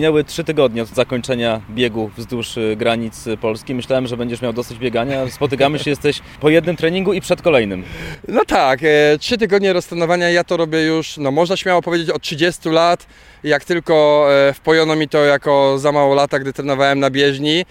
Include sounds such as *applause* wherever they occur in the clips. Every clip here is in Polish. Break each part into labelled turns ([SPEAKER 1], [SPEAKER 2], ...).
[SPEAKER 1] Minęły trzy tygodnie od zakończenia biegu wzdłuż y, granic Polski. Myślałem, że będziesz miał dosyć biegania. Spotykamy się, jesteś po jednym treningu i przed kolejnym.
[SPEAKER 2] No tak, e, trzy tygodnie roztrenowania, ja to robię już, no można śmiało powiedzieć, od 30 lat. Jak tylko e, wpojono mi to jako za mało lata, gdy trenowałem na bieżni,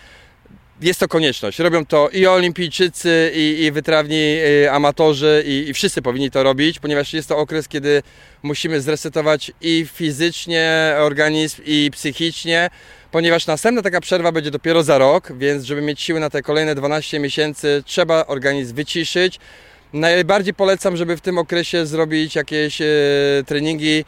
[SPEAKER 2] jest to konieczność. Robią to i olimpijczycy, i, i wytrawni i amatorzy, i, i wszyscy powinni to robić, ponieważ jest to okres, kiedy musimy zresetować i fizycznie organizm, i psychicznie, ponieważ następna taka przerwa będzie dopiero za rok, więc żeby mieć siły na te kolejne 12 miesięcy, trzeba organizm wyciszyć. Najbardziej polecam, żeby w tym okresie zrobić jakieś e, treningi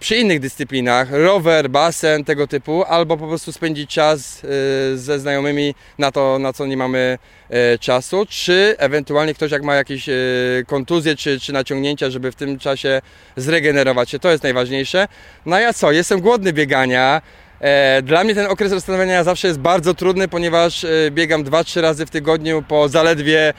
[SPEAKER 2] przy innych dyscyplinach, rower, basen, tego typu, albo po prostu spędzić czas e, ze znajomymi na to, na co nie mamy e, czasu, czy ewentualnie ktoś jak ma jakieś kontuzje czy, czy naciągnięcia, żeby w tym czasie zregenerować się, to jest najważniejsze. No ja co, jestem głodny biegania, dla mnie ten okres rozstawiania zawsze jest bardzo trudny, ponieważ biegam 2-3 razy w tygodniu po zaledwie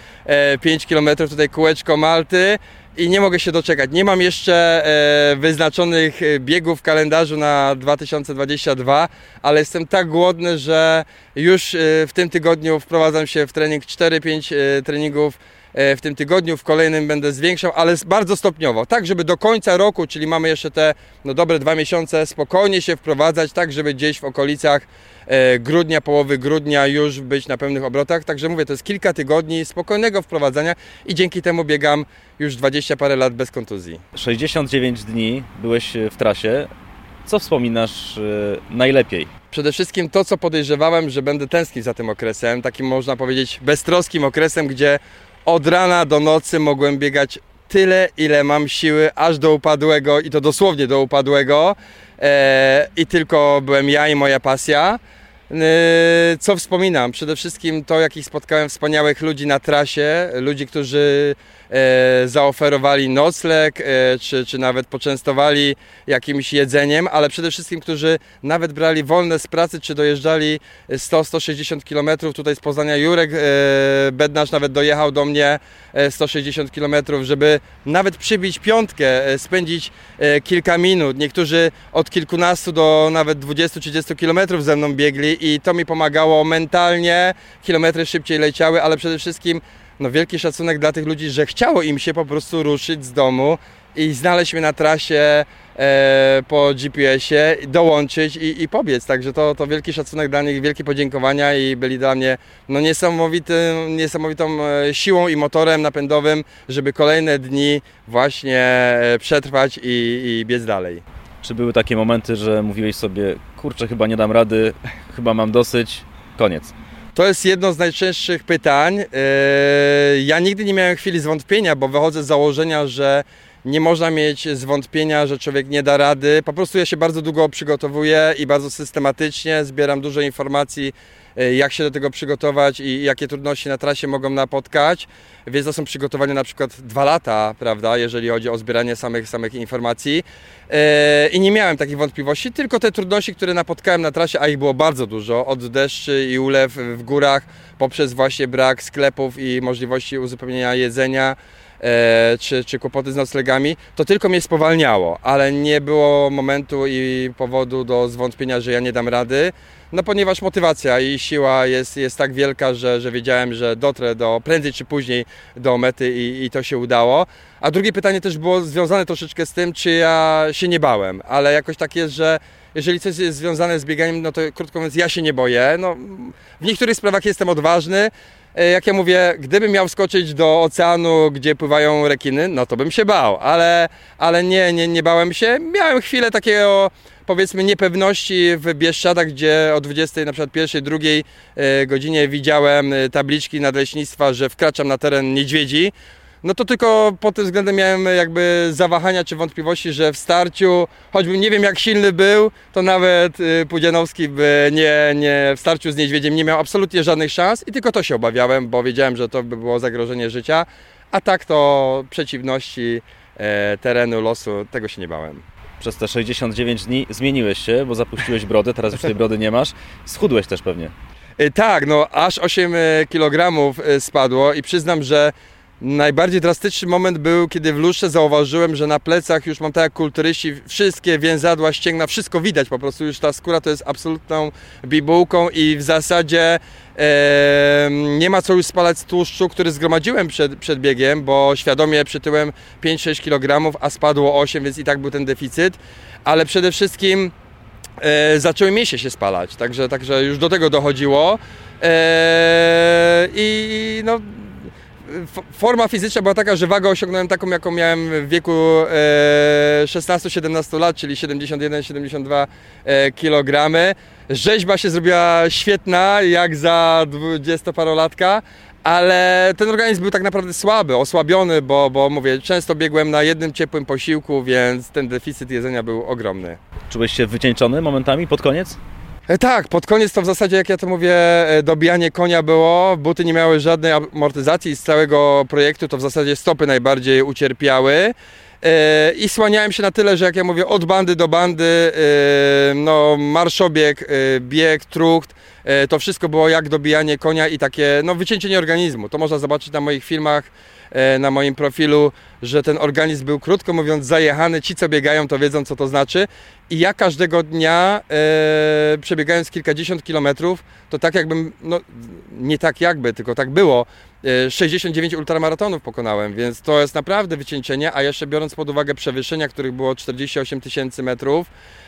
[SPEAKER 2] 5 km tutaj kółeczko Malty i nie mogę się doczekać. Nie mam jeszcze e, wyznaczonych e, biegów w kalendarzu na 2022, ale jestem tak głodny, że już e, w tym tygodniu wprowadzam się w trening 4-5 treningów w tym tygodniu, w kolejnym będę zwiększał, ale bardzo stopniowo, tak żeby do końca roku, czyli mamy jeszcze te no, dobre dwa miesiące, spokojnie się wprowadzać, tak żeby gdzieś w okolicach E, grudnia, połowy grudnia już być na pełnych obrotach. Także mówię, to jest kilka tygodni spokojnego wprowadzania i dzięki temu biegam już 20 parę lat bez kontuzji.
[SPEAKER 1] 69 dni byłeś w trasie. Co wspominasz e, najlepiej?
[SPEAKER 2] Przede wszystkim to, co podejrzewałem, że będę tęsknił za tym okresem, takim można powiedzieć beztroskim okresem, gdzie od rana do nocy mogłem biegać tyle, ile mam siły, aż do upadłego i to dosłownie do upadłego. E, I tylko byłem ja i moja pasja. Yy, co wspominam? Przede wszystkim to, jakich spotkałem wspaniałych ludzi na trasie, ludzi, którzy e, zaoferowali nocleg, e, czy, czy nawet poczęstowali jakimś jedzeniem, ale przede wszystkim, którzy nawet brali wolne z pracy, czy dojeżdżali 100-160 km. Tutaj z Poznania Jurek e, Bednarz nawet dojechał do mnie 160 km, żeby nawet przybić piątkę, spędzić kilka minut. Niektórzy od kilkunastu do nawet 20-30 km ze mną biegli i to mi pomagało mentalnie, kilometry szybciej leciały, ale przede wszystkim no, wielki szacunek dla tych ludzi, że chciało im się po prostu ruszyć z domu i znaleźć mnie na trasie e, po GPS-ie, dołączyć i, i pobiec. Także to, to wielki szacunek dla nich, wielkie podziękowania i byli dla mnie no, niesamowitym, niesamowitą e, siłą i motorem napędowym, żeby kolejne dni właśnie e, przetrwać i, i biec dalej.
[SPEAKER 1] Czy były takie momenty, że mówiłeś sobie, kurczę, chyba nie dam rady, chyba mam dosyć, koniec?
[SPEAKER 2] To jest jedno z najczęstszych pytań. E, ja nigdy nie miałem chwili zwątpienia, bo wychodzę z założenia, że nie można mieć zwątpienia, że człowiek nie da rady. Po prostu ja się bardzo długo przygotowuję i bardzo systematycznie zbieram dużo informacji E, jak się do tego przygotować i jakie trudności na trasie mogą napotkać. Więc to są przygotowania na przykład dwa lata, prawda, jeżeli chodzi o zbieranie samych, samych informacji. E, I nie miałem takich wątpliwości, tylko te trudności, które napotkałem na trasie, a ich było bardzo dużo, od deszczy i ulew w górach, poprzez właśnie brak sklepów i możliwości uzupełnienia jedzenia. E, czy, czy kłopoty z noclegami, to tylko mnie spowalniało, ale nie było momentu i powodu do zwątpienia, że ja nie dam rady. No ponieważ motywacja i siła jest, jest tak wielka, że, że wiedziałem, że dotrę do, prędzej czy później do mety i, i to się udało. A drugie pytanie też było związane troszeczkę z tym, czy ja się nie bałem, ale jakoś tak jest, że jeżeli coś jest związane z bieganiem, no to krótko mówiąc, ja się nie boję. No, w niektórych sprawach jestem odważny. E, jak ja mówię, gdybym miał skoczyć do oceanu, gdzie pływają rekiny, no to bym się bał, ale, ale nie, nie, nie bałem się. Miałem chwilę takiego powiedzmy niepewności w Bieszczadach, gdzie o 20 na przykład pierwszej, drugiej e, godzinie widziałem e, tabliczki nadleśnictwa, że wkraczam na teren niedźwiedzi, no to tylko pod tym względem miałem jakby zawahania czy wątpliwości, że w starciu, choćbym nie wiem jak silny był, to nawet e, Pudzianowski by nie, nie w starciu z niedźwiedziem nie miał absolutnie żadnych szans i tylko to się obawiałem, bo wiedziałem, że to by było zagrożenie życia, a tak to przeciwności terenu, losu, tego się nie bałem
[SPEAKER 1] przez te 69 dni zmieniłeś się, bo zapuściłeś brodę, teraz już tej brody nie masz. Schudłeś też pewnie.
[SPEAKER 2] E, tak, no aż 8 e, kg e, spadło i przyznam, że Najbardziej drastyczny moment był, kiedy w lustrze zauważyłem, że na plecach już mam tak jak kulturyści, wszystkie więzadła, ścięgna, wszystko widać po prostu, już ta skóra to jest absolutną bibułką i w zasadzie e, nie ma co już spalać z tłuszczu, który zgromadziłem przed, przed biegiem, bo świadomie przytyłem 5-6 kg, a spadło 8, więc i tak był ten deficyt, ale przede wszystkim e, zaczęły mięśnie się spalać, także, także już do tego dochodziło. E, i no forma fizyczna była taka, że wagę osiągnąłem taką, jaką miałem w wieku 16-17 lat, czyli 71-72 kg. Rzeźba się zrobiła świetna, jak za 20-parolatka, ale ten organizm był tak naprawdę słaby, osłabiony, bo, bo mówię, często biegłem na jednym ciepłym posiłku, więc ten deficyt jedzenia był ogromny.
[SPEAKER 1] Czułeś się wycieńczony momentami pod koniec?
[SPEAKER 2] E, tak, pod koniec to w zasadzie, jak ja to mówię, e, dobijanie konia było. Buty nie miały żadnej amortyzacji z całego projektu, to w zasadzie stopy najbardziej ucierpiały. E, I słaniałem się na tyle, że jak ja mówię, od bandy do bandy, no marszobieg, bieg, trucht, to wszystko było jak dobijanie konia i takie, no wycieńczenie organizmu. To można zobaczyć na moich filmach, na moim profilu, że ten organizm był krótko mówiąc zajechany. Ci, co biegają, to wiedzą, co to znaczy. I ja każdego dnia, e, przebiegając kilkadziesiąt kilometrów, to tak jakbym, no nie tak jakby, tylko tak było, e, 69 ultramaratonów pokonałem, więc to jest naprawdę wycieńczenie, a jeszcze biorąc pod uwagę przewyższenia, których było 48 tysięcy metrów,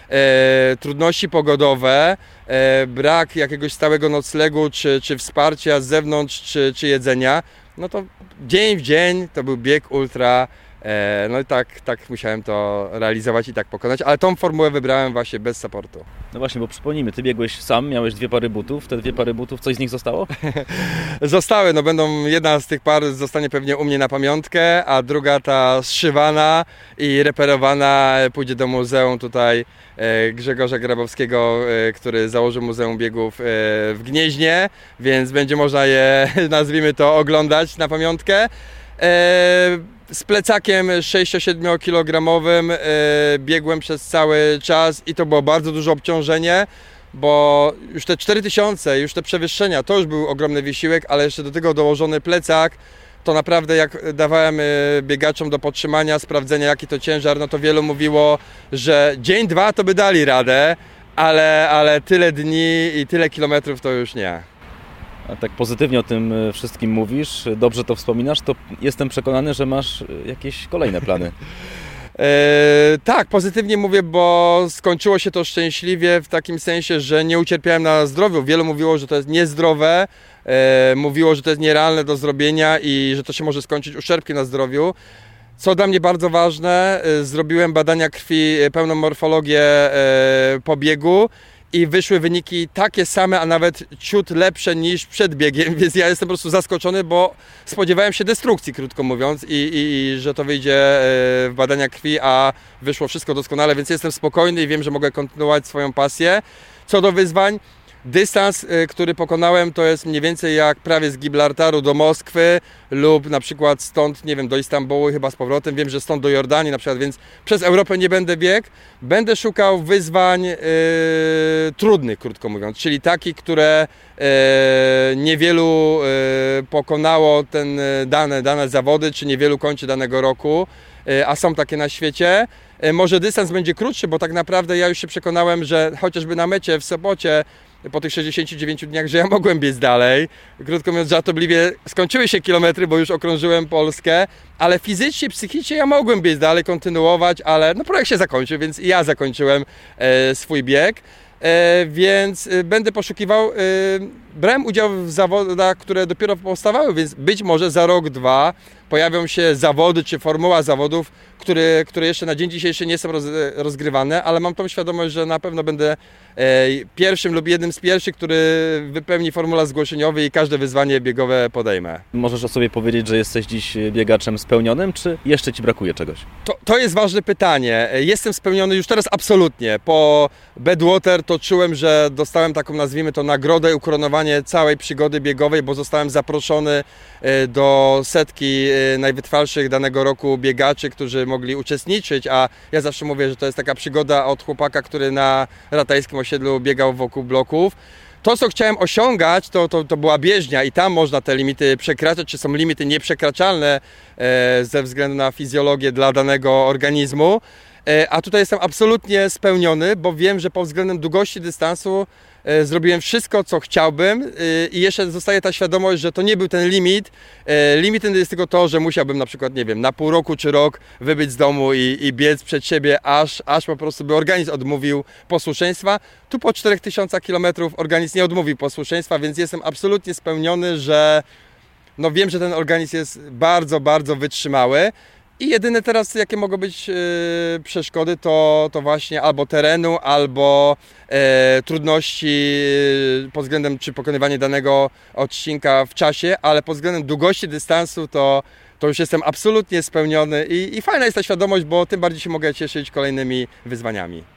[SPEAKER 2] e, trudności pogodowe, e, brak jakiegoś stałego noclegu, czy, czy wsparcia z zewnątrz, czy, czy jedzenia, no to dzień w dzień to był bieg ultra E, no i tak, tak musiałem to realizować i tak pokonać, ale tą formułę wybrałem właśnie bez supportu.
[SPEAKER 1] No właśnie, bo przypomnijmy, ty biegłeś sam, miałeś dwie pary butów, te dwie pary butów, coś z nich zostało? *laughs*
[SPEAKER 2] Zostały, no będą, jedna z tych par zostanie pewnie u mnie na pamiątkę, a druga ta zszywana i reperowana pójdzie do muzeum tutaj e, Grzegorza Grabowskiego, e, który założył Muzeum Biegów w Gnieźnie, więc będzie można je, *laughs* nazwijmy to, oglądać na pamiątkę z plecakiem 6-7 kg biegłem przez cały czas i to było bardzo duże obciążenie, bo już te 4000, już te przewyższenia, to już był ogromny wysiłek, ale jeszcze do tego dołożony plecak, to naprawdę jak dawałem e, biegaczom do podtrzymania, sprawdzenia jaki to ciężar, no to wielu mówiło, że dzień, dwa to by dali radę, ale, ale tyle dni i tyle kilometrów to już nie
[SPEAKER 1] tak pozytywnie o tym e, wszystkim mówisz, dobrze to wspominasz, to jestem przekonany, że masz e, jakieś kolejne plany. *laughs*
[SPEAKER 2] E, tak, pozytywnie mówię, bo skończyło się to szczęśliwie w takim sensie, że nie ucierpiałem na zdrowiu. Wielu mówiło, że to jest niezdrowe, e, mówiło, że to jest nierealne do zrobienia i że to się może skończyć uszczerbkiem na zdrowiu. Co dla mnie bardzo ważne, e, zrobiłem badania krwi, pełną morfologię po biegu i wyszły wyniki takie same, a nawet ciut lepsze niż przed biegiem, *laughs* więc ja jestem po prostu zaskoczony, bo spodziewałem się destrukcji, krótko mówiąc, i, i, i że to wyjdzie e, w badania krwi, a wyszło wszystko doskonale, więc jestem spokojny i wiem, że mogę kontynuować swoją pasję. Co do wyzwań, Dystans, y, który pokonałem, to jest mniej więcej jak prawie z Gibraltaru do Moskwy lub na przykład stąd, nie wiem, do Istambułu chyba z powrotem. Wiem, że stąd do Jordanii na przykład, więc przez Europę nie będę biegł. Będę szukał wyzwań yy, trudnych, krótko mówiąc, czyli takich, które yy, niewielu yy, pokonało ten dane, dane zawody, czy niewielu kończy danego roku, a są takie na świecie. Może dystans będzie krótszy, bo tak naprawdę ja już się przekonałem, że chociażby na mecie w Sopocie po tych 69 dniach, że ja mogłem biec dalej. Krótko mówiąc, żartobliwie skończyły się kilometry, bo już okrążyłem Polskę, ale fizycznie, psychicznie ja mogłem biec dalej, kontynuować, ale no projekt się zakończył, więc ja zakończyłem e, swój bieg. E, więc e, będę poszukiwał. E, brałem udział w zawodach, które dopiero powstawały, więc być może za rok, dwa pojawią się zawody czy formuła zawodów, które, które jeszcze na dzień dzisiejszy nie są roz, rozgrywane, ale mam tą świadomość, że na pewno będę pierwszym lub jednym z pierwszych, który wypełni formularz zgłoszeniowy i każde wyzwanie biegowe podejmę.
[SPEAKER 1] Możesz o sobie powiedzieć, że jesteś dziś biegaczem spełnionym, czy jeszcze Ci brakuje czegoś?
[SPEAKER 2] To, to jest ważne pytanie. Jestem spełniony już teraz absolutnie. Po Bedwater to czułem, że dostałem taką, nazwijmy to, nagrodę i ukoronowanie całej przygody biegowej, bo zostałem zaproszony e, do setki e, najwytrwalszych danego roku biegaczy, którzy mogli uczestniczyć, a ja zawsze mówię, że to jest taka przygoda od chłopaka, który na ratajskim osiedlu biegał wokół bloków. to, co chciałem osiągać, to, to, to była bieżnia i tam można te limity przekraczać, czy są limity nieprzekraczalne e, ze względu na fizjologię dla danego organizmu. E, a tutaj jestem absolutnie spełniony, bo wiem, że pod względem długości dystansu zrobiłem wszystko, co chciałbym e, i jeszcze zostaje ta świadomość, że to nie był ten limit. Limitem jest tylko to, że musiałbym na przykład, nie wiem, na pół roku czy rok wybyć z domu i, i biec przed siebie, aż, aż po prostu by organizm odmówił posłuszeństwa. Tu po 4000 km organizm nie odmówił posłuszeństwa, więc jestem absolutnie spełniony, że no wiem, że ten organizm jest bardzo, bardzo wytrzymały. I jedyne teraz, jakie mogą być e, przeszkody, to, to właśnie albo terenu, albo e, trudności e, pod względem czy pokonywania danego odcinka w czasie, ale pod względem długości dystansu to, to już jestem absolutnie spełniony i, i fajna jest ta świadomość, bo tym bardziej się mogę cieszyć kolejnymi wyzwaniami.